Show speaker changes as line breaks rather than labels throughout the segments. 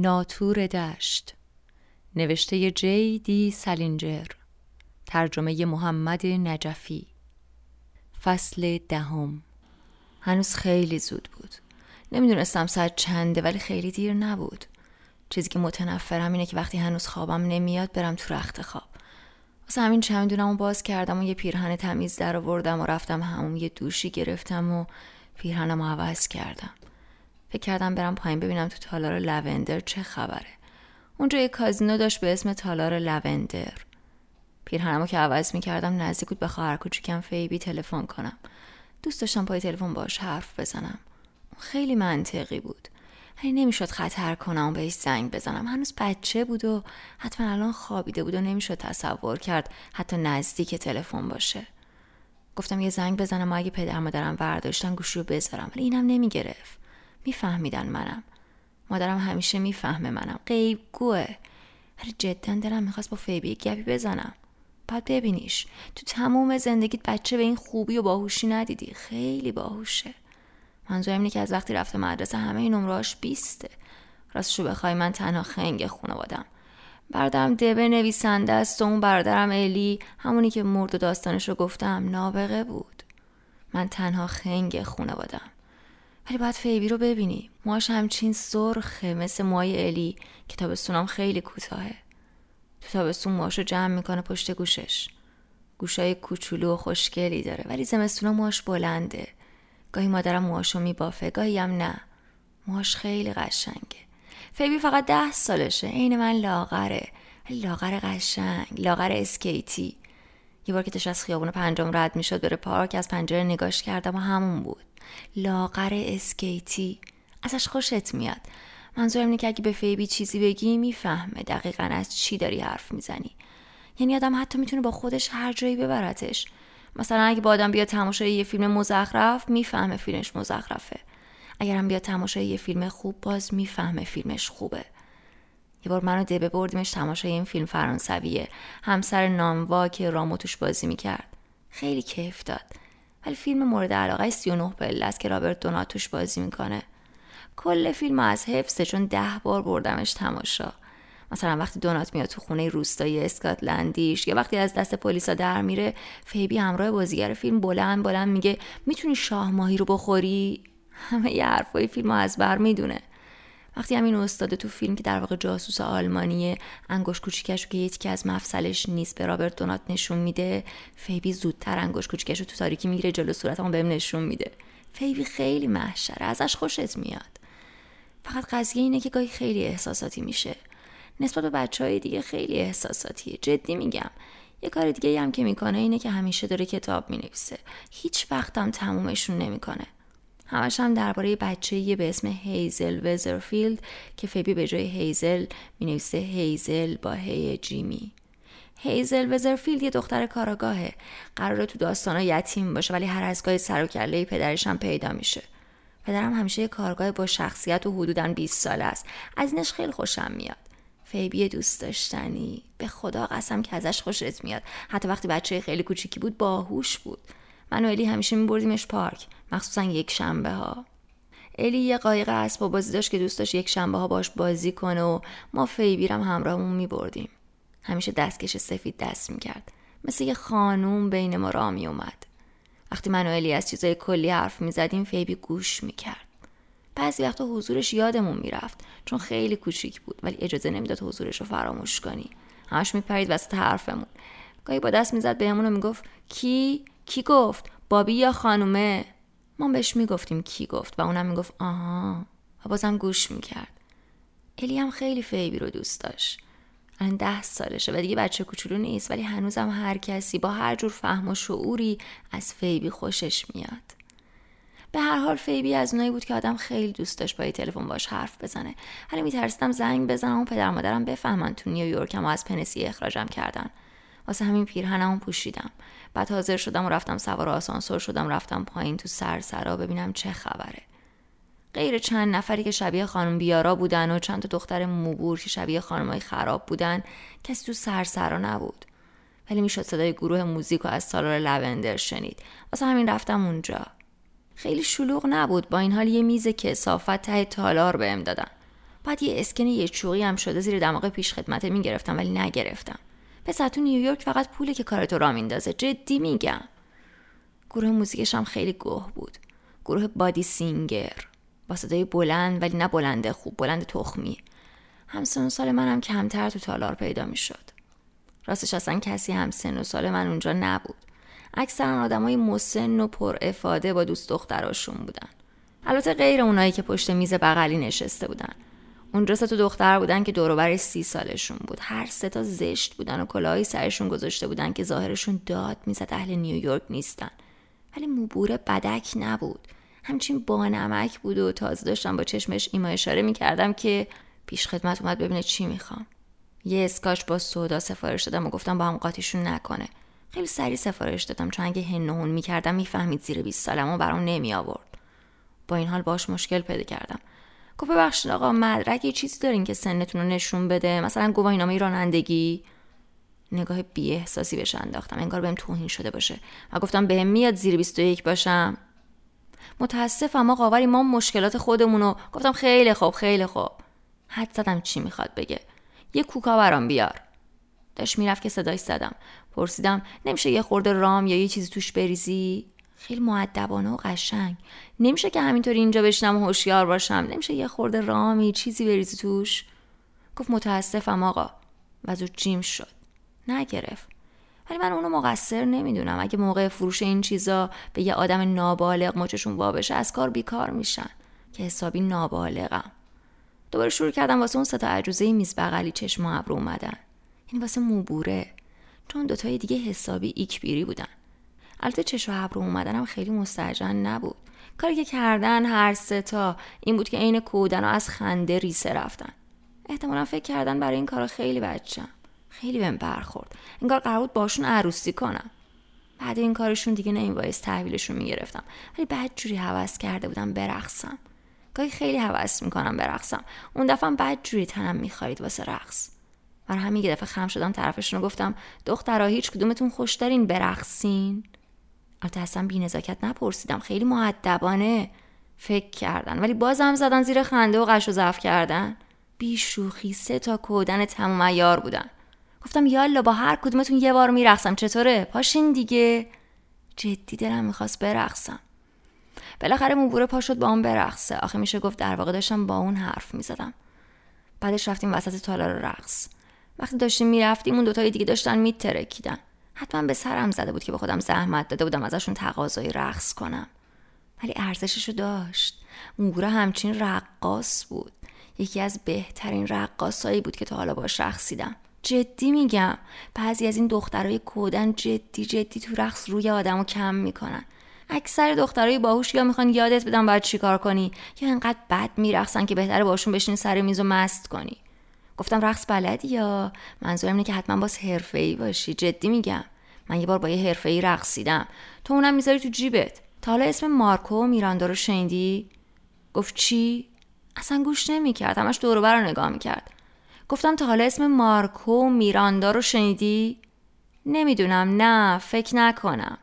ناتور دشت. نوشته جی دی سالینجر ترجمه محمد نجفی. فصل دهم. هنوز خیلی زود بود. نمی‌دونستم ساعت چنده ولی خیلی دیر نبود. چیزی که متنفرم اینه که وقتی هنوز خوابم نمیاد برم تو رخت خواب. واسه همین چمدونم رو باز کردم و یه پیرهن تمیز در آوردم و رفتم همون یه دوشی گرفتم و پیرهنم عوض کردم. فکر کردم برم پایین ببینم تو تالار لوندر چه خبره. اونجا یه کازینو داشت به اسم تالار لوندر. پیرهنمو که عوض می‌کردم نزدیک بود به خواهر کوچیکم فیبی تلفن کنم. دوست داشتم پای تلفن باش حرف بزنم. اون خیلی منطقی بود. ولی نمی‌شد خطر کنم و بهش زنگ بزنم. هنوز بچه بود و حتما الان خوابیده بود و نمی‌شد تصور کرد حتی نزدیک تلفن باشه. گفتم یه زنگ بزنم و اگه پدر مادرم برداشتن گوشی رو بذارم ولی اینم نمی‌گرفت. میفهمیدن منم. مادرم همیشه می‌فهمه منم. غیب گوه ولی جدا دلم می‌خواست با فیبی گپی بزنم. بعد ببینیش. تو تمام زندگیت بچه به این خوبی و باهوشی ندیدی. خیلی باهوشه. منظورم اینه که از وقتی رفته مدرسه همه این نمراش بیسته. راستشو بخوای من تنها خنگ خانوادم برادرم دبه نویسنده است و اون برادرم الی همونی که مرد و داستانش رو گفتم نابغه بود. من تنها خنگ خانوادم ولی باید فیبی رو ببینی. موهاش همچین سرخه مثل موهای الی که تابستونم خیلی کوتاهه. تو تابستون موهاش رو جمع می‌کنه پشت گوشش. گوشای کوچولو و خوشگلی داره ولی زمستونا موهاش بلنده. گاهی مادرم موهاشو میبافه گاهی هم نه. موهاش خیلی قشنگه. فیبی فقط ده سالشه عین من لاغره. لاغر قشنگ لاغر اسکیتی. یه بار که داشت از خیابون پنجم رد می‌شد بره پارک از پنجره نگاش کردم و همون بود. لاغر اسکیتی. ازش خوشت میاد. منظورم اینه که اگه به فیبی چیزی بگی می‌فهمه دقیقا از چی داری حرف می‌زنی. یعنی آدم حتی می‌تونه با خودش هر جایی ببرتش. مثلا اگه با آدم بیاد تماشای یه فیلم مزخرف می‌فهمه فیلمش مزخرفه. اگرم بیاد تماشای یه فیلم خوب باز می‌فهمه فیلمش خوبه. یه بار منو دبه بردیمش تماشای این فیلم فرانسویه. همسر نانوا که رامو توش بازی می‌کرد. خیلی کیف داد. ولی فیلم مورد علاقه 39 پله است که رابرت دونات توش بازی می‌کنه. کل فیلم از حفظه چون ده بار بردمش تماشا. مثلا وقتی دونات میاد تو خونه روستایی اسکاتلندیش یا وقتی از دست پلیسا در میره فیبی همراه بازیگر فیلم بلند بلند میگه می‌تونی شاه ماهی رو بخوری؟ همه یه حرفای فیلم از بر می‌دونه. وقتی همین استاد تو فیلم که در واقع جاسوس آلمانیه انگوش کوچیکش که یکی از مفصلش نیست به رابرت دونات نشون میده فیبی زودتر انگوش کوچیکش رو تو تاریکی می‌گیره جلو صورتمو بهم نشون میده. فیبی خیلی محشره ازش خوشت میاد. فقط قضیه اینه که گاهی خیلی احساساتی میشه. نسبت به بچه های دیگه خیلی احساساتیه. جدی میگم. یه کار دیگه هم که می‌کنه اینه که همیشه داره کتاب می‌نویسه. هیچ وقتم تمومشون نمی‌کنه. همش هم درباره بچه به اسم هیزل وزرفیلد که فیبی به جای هیزل می نویسه هیزل با هی جیمی. هیزل وزرفیلد یه دختر کاراگاهه. قراره تو داستانا یتیم باشه ولی هر از گاهی سر و کله پدرش هم پیدا میشه. پدرم همیشه یه کاراگاه با شخصیت و حدودا 20 ساله است. از اینش خیلی خوشم میاد. فیبی دوست داشتنی. به خدا قسم که ازش خوشت میاد. حتی وقتی بچه خیلی کوچیکی بود باهوش بود. من و الی همیشه میبردیمش پارک مخصوصا یک شنبه ها. الی یه قایق اسباب بازی داشت که دوست داشت یک شنبه ها باش بازی کنه و ما فیبیرم همراهمون میبردیم. همیشه دستکش سفید دست می‌کرد. مثل یه خانوم بین ما را میومد وقتی من و الی از چیزای کلی حرف می‌زدیم فیبی گوش می‌کرد. بعضی وقتا حضورش یادمون می‌رفت چون خیلی کوچیک بود ولی اجازه نمی‌داد حضورش رو فراموش کنی. همش میپرید وسط حرفمون. گاهی با دست می‌زد بهمون و می‌گفت کی؟ کی گفت؟ بابی یا خانومه؟ ما بهش می‌گفتیم کی گفت و اونم می‌گفت آها. و بازم گوش می‌کرد. الی هم خیلی فیبی رو دوست داشت. الان ده سالشه و دیگه بچه کوچولو نیست ولی هنوزم هر کسی با هر جور فهم و شعوری از فیبی خوشش میاد. به هر حال فیبی از اونایی بود که آدم خیلی دوست داشت با تلفن باش حرف بزنه. حالا میترسیدم زنگ بزنم و پدر مادرم بفهمن تو نیویورکم و از پنسی اخراجم کردن. واسه همین پیرهنمو پوشیدم. بعد حاضر شدم و رفتم سوار آسانسور شدم رفتم پایین تو سرسرا ببینم چه خبره. غیر چند نفری که شبیه خانم بیارا بودن و چند تا دختر موبور که شبیه خانمای خراب بودن کسی تو سرسرا نبود. ولی می‌شد صدای گروه موزیک و از سالار لوندر شنید. واسه همین رفتم اونجا. خیلی شلوغ نبود. با این حال یه میز کسافت ته تالار بهم دادن. بعد یه اسکن یه چوقی هم شده زیر دماغ پیش خدمت می‌گرفتم ولی نگرفتم. پس تو نیویورک فقط پوله که کارتو را میندازه. جدی میگم. گروه موزیکش هم خیلی گوه بود. گروه بادی سینگر. با صدای بلند ولی نه بلنده خوب بلند تخمی. همسن و سال منم کمتر تو تالار پیدا می‌شد. راستش اصلا کسی هم سن و سال من اونجا نبود. اکثرا آدمای مسن و پر افاده با دوست دختراشون بودن. البته غیر اونایی که پشت میز بغلی نشسته بودن. اونجا سه تا دختر بودن که دور سی سالشون بود. هر سه تا زشت بودن و کلاهی سرشون گذاشته بودن که ظاهرشون داد می‌زد اهل نیویورک نیستن. ولی موبور بدک نبود. همچین با نمک بود و تازه داشتم با چشمش ایما اشاره می‌کردم که پیش خدمت اومد ببینه چی می‌خوام. یه اسکاچ با سودا سفارش دادم و گفتم با هم قاطیشون نکنه. خیلی سریع سفارش دادم. چون اگه هنهون می‌کردم می‌فهمید زیر 20 سالم و برام نمی آورد با این حال باش مشکل پیدا کردم. گفت ببخشید آقا مدرک یه چیزی دارین که سنتون رو نشون بده. مثلا گواهی نامه رانندگی. نگاه بی احساسی بهش انداختم. انگار بهم توهین شده باشه. و گفتم بهم میاد زیر 21 باشم. متاسفم آقا ولی ما مشکلات خودمونو گفتم خیلی خوب خیلی خوب. حد زدم چی می‌خواد بگه. یه کوکا برام بیار. داشت می‌رفت که صداش زدم. پرسیدم نمیشه یه خورده رام یا یه چیزی توش بریزی؟ خیلی معدبانه و قشنگ. نمیشه که همینطوری اینجا بشنم و هوشیار باشم. نمیشه یه خورده رامی چیزی بریزی توش. گفت متاسفم آقا. و زود جیم شد. نگرفت. ولی من اونو مقصر نمی‌دونم. اگه موقع فروش این چیزا به یه آدم نابالغ مچشون وا بشه از کار بیکار میشن. که حسابی نابالغم. دوباره شروع کردم واسه اون ستا عجوزه میز بغلی چشم و ابرو اومدن. این واسه موبوره. چون دوتای دیگه حسابی ایکبیری بودن. البته چش و ابرو اومدنم خیلی مستجن نبود. کاری که کردن هر ستا این بود که عین کودن و از خنده ریسه رفتن. احتمالا فکر کردن برای این کار خیلی بچم. خیلی بهم برخورد. انگار قرار بود باشون عروسی کنم. بعد این کارشون دیگه نمیبایست تحویلشون می‌گرفتم. ولی بعد جوری حوض کرده بودم برقصم. گاهی خیلی حوض می‌کنم برقصم. اون دفعه بعد جوری تنم میخوارید واسه رقص. برای همین یه دفعه خم شدم طرفشون گفتم دخترها هیچ کدومتون خوشترین برقصین؟ البته اصلا بی نزاکت نپرسیدم. خیلی معدبانه فکر کردن. ولی بازم زدن زیر خنده و قش و ضعف کردن. بی شوخی سه تا کودن تمام ایار بودن. گفتم یالا با هر کدومتون یه بار میرقصم. چطوره؟ پاشین دیگه. جدی دلم می‌خواست برقصم. بالاخره موبوره پا شد با اون برقصه. آخه میشه گفت در واقع داشتم با اون حرف می‌زدم. بعدش رفتیم وسط تالار رقص. وقتی داشتیم می‌رفتیم اون دوتای دیگه داشتن میترکیدن. حتما به سرم زده بود که به خودم زحمت داده بودم ازشون تقاضای رقص کنم. ولی ارزششو داشت. موبوره همچین رقاص بود. یکی از بهترین رقاصایی بود که تا حالا باش رقصیدم. جدی میگم بعضی از این دخترای کودن جدی جدی تو رقص روی آدمو کم می‌کنن. اکثر دخترای باهوش یا می‌خوان یادت بدن باید چیکار کنی؟ یا انقدر بد میرقصن که بهتره باشون بشین سر میز و مست کنی. گفتم رقص بلدی یا؟ منظورم اینه که حتما باز ای باشی. جدی میگم. من یه بار با یه ای رقصیدم. تو اونم می‌ذاری تو جیبت. تا حالا اسم مارکو و میراندا رو شنیدی؟ گفت چی؟ اصلا گوش نمی‌کرد. همش دور رو نگاه می‌کرد. گفتم تا حالا اسم مارکو و میراندا رو شنیدی؟ نمی‌دونم. نه فکر نکنم.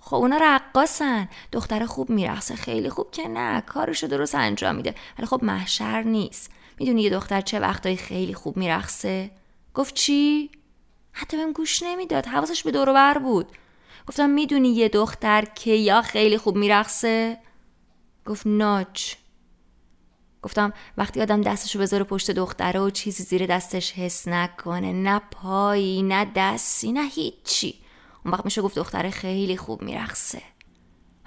خب اونا رقاسن دختر خوب میرقصه. خیلی خوب که نه. کارشو درست انجام میده. ولی خب محشر نیست. می‌دونی یه دختر چه وقتایی خیلی خوب میرقصه؟ گفت چی؟ حتی بهم گوش نمی‌داد حواسش به دور بود. گفتم می‌دونی یه دختر که یا خیلی خوب میرقصه؟ گفت ناچ. گفتم وقتی آدم دستشو بذاره پشت دختره و چیزی زیر دستش حس نکنه نه پایی نه دستی نه هیچی. اون وقت میشه گفت دختره خیلی خوب میرقصه.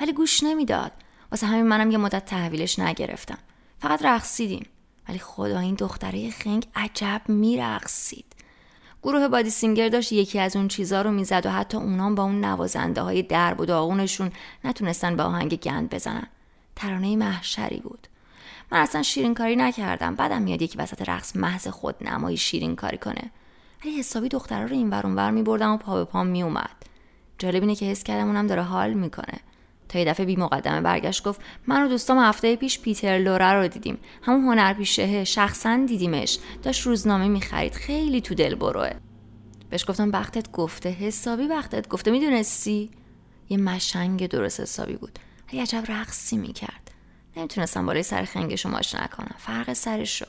ولی گوش نمی‌داد. واسه همین منم یه مدت تحویلش نگرفتم. فقط رقصیدیم. ولی خدا این دختره خنگ عجب میرقصید. گروه بادی سینگر داشت یکی از اون چیزا رو می‌زد و حتی اونام با اون نوازنده های درب و داغونشون نتونستن به آهنگ گند بزنن. ترانه محشری بود. من اصلا شیرین کاری نکردم. بعدم میاد یکی وسط رقص محض خود نمایی شیرین کاری کنه. ولی حسابی دخترها رو این ور اونور میبردم و پا به پام میومد جالب اینه که حس کردم اونم داره حال می‌کنه. تا یه دفعه بی مقدمه برگشت گفت من و دوستام هفته پیش پیتر لوره رو دیدیم. همون هنرپیشه شخصا دیدیمش. داشت روزنامه می‌خرید. خیلی تو دل بروه. بهش گفتم وقتت گفته. حسابی وقتت گفته. می‌دونستی؟ یه مشنگ درست حسابی بود. یه عجب رقصی می‌کرد. نمی‌تونستم بالای سر خنگشو ماش نکنم. فرق سرش رو.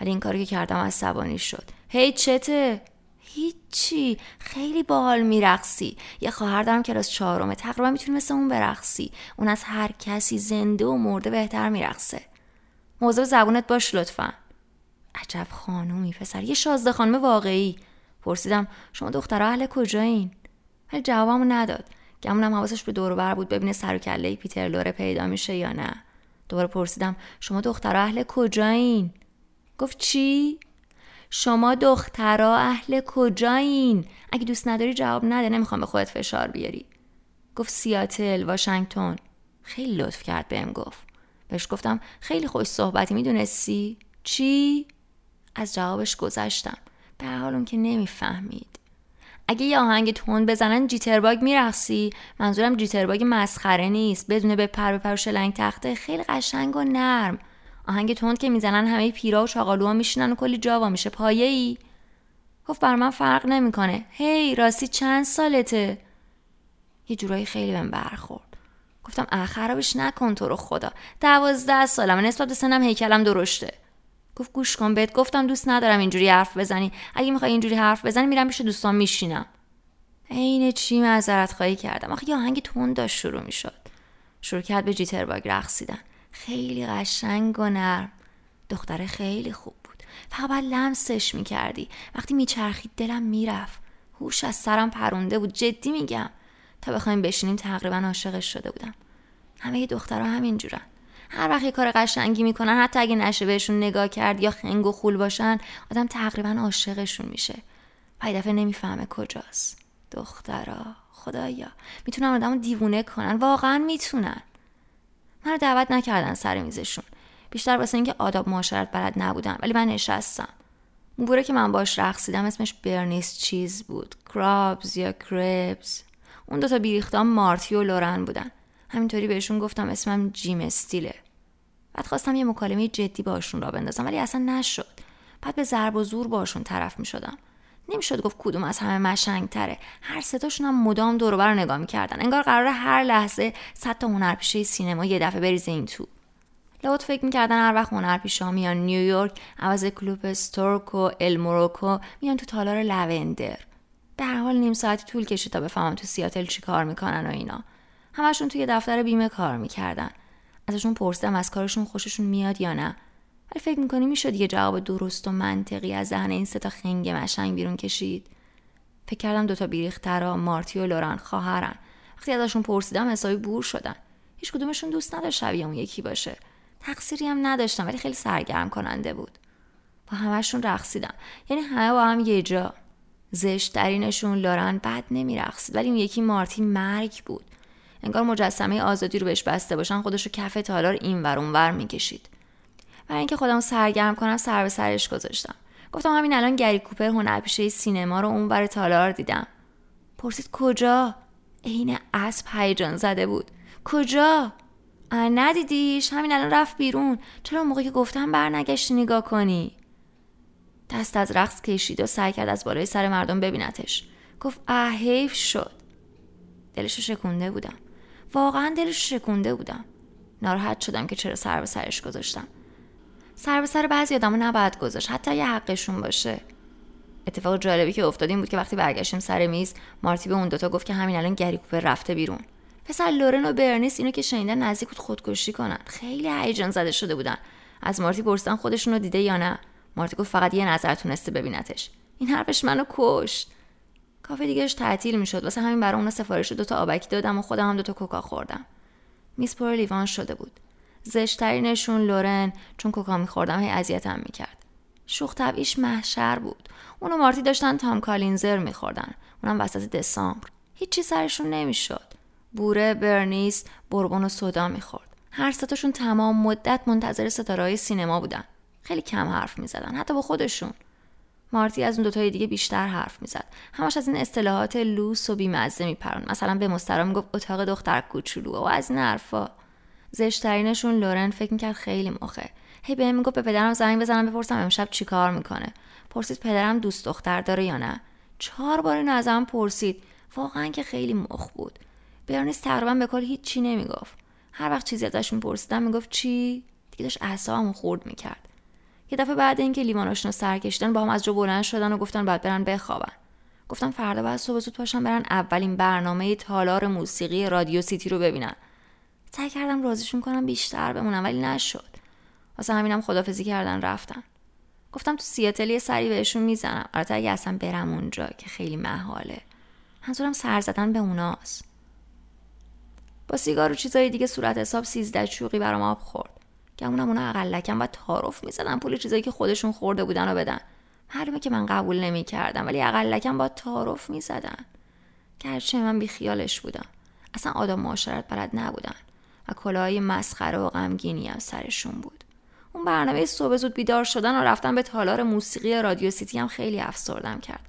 ولی این کاری که کردم عصبانی شد. هی چته؟ هیچی. خیلی باحال میرقصی. یه خواهر دارم کلاس چهارمه. تقریبا می‌تونی مثل اون برقصی. اون از هر کسی زنده و مرده بهتر میرقصه. موضوع زبونت باش لطفا. عجب خانومی پسر. یه شازده خانم واقعی. پرسیدم شما دختر اهل کجایین؟ ولی جوابمو نداد. گمونم حواسش به دور بر بود ببینه سر و کله پیتر لوره پیدا میشه یا نه. دوباره پرسیدم شما دختر اهل کجایین؟ گفت چی؟ شما دخترا اهل کجایین؟ اگه دوست نداری جواب نده نمی‌خوام به خودت فشار بیاری. گفت سیاتل واشنگتن. خیلی لطف کرد بهم گفت. بهش گفتم خیلی خوش صحبتی می‌دونستی؟ چی؟ از جوابش گذشتم. به حال که نمی‌فهمید. اگه یه آهنگ تند بزنن جیترباگ میرقصی. منظورم جیترباگ مسخره نیست. بدون به پر به شلنگ تخته خیلی قشنگ و نرم. آهنگ تند که می‌زنن همه پیرا و چاقالوها میشینن و کلی جاوا میشه. پایه ای گفت بر من فرق نمی‌کنه. هی راستی چند سالته؟ یه جورایی خیلی بهم برخورد. گفتم اه خرابش نکن تو رو خدا. دوازده سالم نسبت به سنم هیکلم درشته. گفت گوش کن بهت. گفتم دوست ندارم اینجوری حرف بزنی. اگه می‌خوای اینجوری حرف بزنی میرم پیش دوستان میشینم. عین چی معذرت خواهی کردم. آخه یه آهنگ تند داشت شروع می‌شد. شروع کرد به جیتر باگ رقصیدن. خیلی قشنگ و نرم. دختر خیلی خوب بود. فقط باید لمسش می‌کردی. وقتی میچرخید دلم می‌رفت. هوش از سرم پرونده بود. جدی میگم. تا بخوایم بشینیم تقریبا عاشقش شده بودم. همه دخترها همینجورن. هر وقت یه کار قشنگی می‌کنن حتی اگه نشه بهشون نگاه کرد یا خنگ و خول باشن آدم تقریبا عاشقشون میشه. و دفعه نمی‌فهمه کجاست. دخترا خدایا. می‌تونن آدم دیوونه کنن. واقعا می‌تونن. من دعوت نکردن سر میزشون. بیشتر واسه اینکه آداب معاشرت بلد نبودم. ولی من نشستم. اون که من باش رقصیدم اسمش برنیس چیز بود. کرابز یا کربز اون دوتا بیریختان مارتی و لورن بودن. همینطوری بهشون گفتم اسمم جیم استیله. بعد خواستم یه مکالمه جدی باشون را بندازم ولی اصلا نشد. بعد به ضرب و زور باشون طرف می شدم نمی‌شد گفت کدوم از همه مشنگ تره هر ستاشون هم مدام دور بر نگاه می‌کردن. انگار قرار هر لحظه صد تا هنرپیشه سینما یه دفعه بریزه این تو. لوت فکر می‌کردن هر وقت هنرپیشه ها میان نیویورک عوض کلوب استورک و الموروکو میان تو تالار لوندر. به هر حال نیم ساعتی طول کشید تا بفهمم تو سیاتل چی کار می‌کنن و اینا. همشون توی دفتر بیمه کار می‌کردن. ازشون پرسیدم از کارشون خوششون میاد یا نه. ولی فکر می‌کنی می‌شد یه جواب درست و منطقی از ذهن این سه تا خنگ مشنگ بیرون کشید؟ فکر کردم دوتا بیریخترا مارتی و لوران خواهرن. وقتی ازشون پرسیدم حسابی بور شدن. هیچ کدومشون دوست نداشت شبیه اون یکی باشه. تقصیری هم نداشتم ولی خیلی سرگرم کننده بود. با همشون رقصیدم. یعنی همه با هم یه جا. زشت درینشون لوران بد نمیرقصید ولی اون یکی مارتی مرگ بود. انگار مجسمه آزادی رو بهش بسته باشن خودش رو کف تالار این ور اون ور می‌کشید. برای اینکه خودم سرگرم کنم سر به سرش گذاشتم. گفتم همین الان گری کوپر هنرپیشه سینما رو اون ور تالار دیدم. پرسید کجا؟ عین اسب هیجان زده بود. کجا؟ ندیدیش. همین الان رفت بیرون. چرا موقعی که گفتم برنگشتی نگاه کنی؟ دست از رقص کشید و سعی کرد از بالای سر مردم ببینتش. گفت اه حیف شد. دلشو شکونده بودم. واقعا دلش شکونده بودم. ناراحت شدم که چرا سر به سرش گذاشتم. سر به سر بعضی آدمو نباید گذاشت حتی یه حقشون باشه. اتفاق جالبی که افتاد این بود که وقتی برگشتیم سر میز مارتی به اون دوتا گفت که همین الان گری کوپر رفته بیرون. پسر لورن و برنیس اینو که شنیدن نزدیک بود خودکشی کنن. خیلی هیجان زده شده بودن. از مارتی پرسیدن خودشون رو دیده یا نه؟ مارتی گفت فقط یه نظر تونسته ببینتش. این حرفش منو کشت. کافه دیگهش تعطیل می‌شد. واسه همین برای اون سفارش دوتا آبکی دادم و خودم هم دوتا کوکا خوردم. میز پر لیوان شده بود. زشترینشون لورن چون کوکا میخوردم هی اذیتم می‌کرد. شوخ طبعیش محشر بود. اونو مارتی داشتن تام کالینزر میخوردن. اونم وسط دسامبر. هیچی سرشون نمی‌شد. بوره برنیس بربون و سودا می‌خورد. هر ستاشون تمام مدت منتظر ستاره سینما بودن. خیلی کم حرف می‌زدن حتی با خودشون. مارتی از اون دوتای دیگه بیشتر حرف می‌زد. همش از این اصطلاحات لوس و بیمزه میپرون. مثلا به مسترا می‌گفت اتاق دختر کوچولو و از این حرفا. زشترینشون لورن فکر می‌کرد خیلی مخه. هی بهم می‌گفت به پدرم زنگ بزنم بپرسم امشب چیکار می‌کنه. پرسید پدرم دوست دختر داره یا نه. چهار بار این ازم پرسید. واقعا که خیلی مخ بود. برنیس تقریبا به کل هیچ چی نمی‌گفت. هر وقت چیزی ازش میپرسیدم می‌گفت چی؟ دیگه داشت اعصابمو خورد می‌کرد. یه دفعه بعد اینکه لیواناشون رو سر کشیدن با هم از جا بلند شدن و گفتن باید برن بخوابن. گفتم فردا باید صبح زود پاشن برن اولین برنامه تالار موسیقی رادیو سیتی رو ببینن. سعی کردم راضیشون کنم بیشتر بمونم ولی نشد. واسه همینم خدافزی کردن رفتن. گفتم تو سیاتل سری بهشون می‌زنم. البته اگه اصلا برم اونجا که خیلی محاله. منظورم سر زدن به اوناست. با سیگار و چیزای دیگه صورت حساب سیزده چوقی برام آب خورد. گمونم اونا اقلکم و تعارف می‌زدن پول چیزایی که خودشون خورده بودن و بدن. معلومه که من قبول نمی‌کردم ولی اقلکم با تعارف می‌زدن. گرچه من بیخیالش بودم. اصلا آدم معاشرت بلد نبودن. و کلاهای مسخره و غمگینی هم سرشون بود. اون برنامه صبح زود بیدار شدن و رفتن به تالار موسیقی رادیو سیتی هم خیلی افسردم کرد.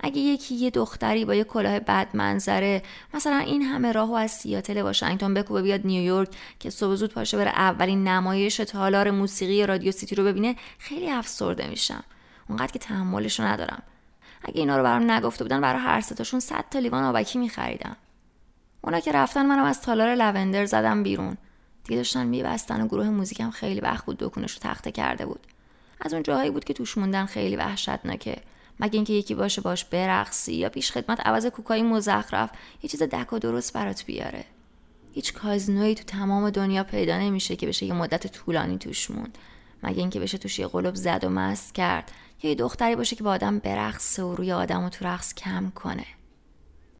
اگه یکی یه دختری با یه کلاه بد منظره مثلا این همه راهو از سیاتل واشنگتن بکوبه بیاد نیویورک که صبح زود پاشه بره اولین نمایش تالار موسیقی رادیو سیتی رو ببینه خیلی افسرده میشم. اونقدر که تحملش ندارم. اگه اینا رو برام نگفته بودن برای هر ستاشون صد تا لیوان آبکی میخریدم. اونا که رفتن منم از تالار لوندر زدم بیرون. دیگه داشتن میبستن و گروه موزیکم خیلی وقت بود دکونش رو تخته کرده بود. از اون جاهایی بود که توش موندن خیلی وحشتناکه. مگه اینکه یکی باشه باش برقصی یا پیش خدمت عوض کوکایی مزخرف یه چیز دک و درست برات بیاره. هیچ کازینویی تو تمام دنیا پیدا نمیشه که بشه یه مدت طولانی توش موند. مگه اینکه بشه توش یه قلوب زد و مست کرد. یا یه دختری باشه که با آدم برقصه و روی آدم و تو رقص کم کنه.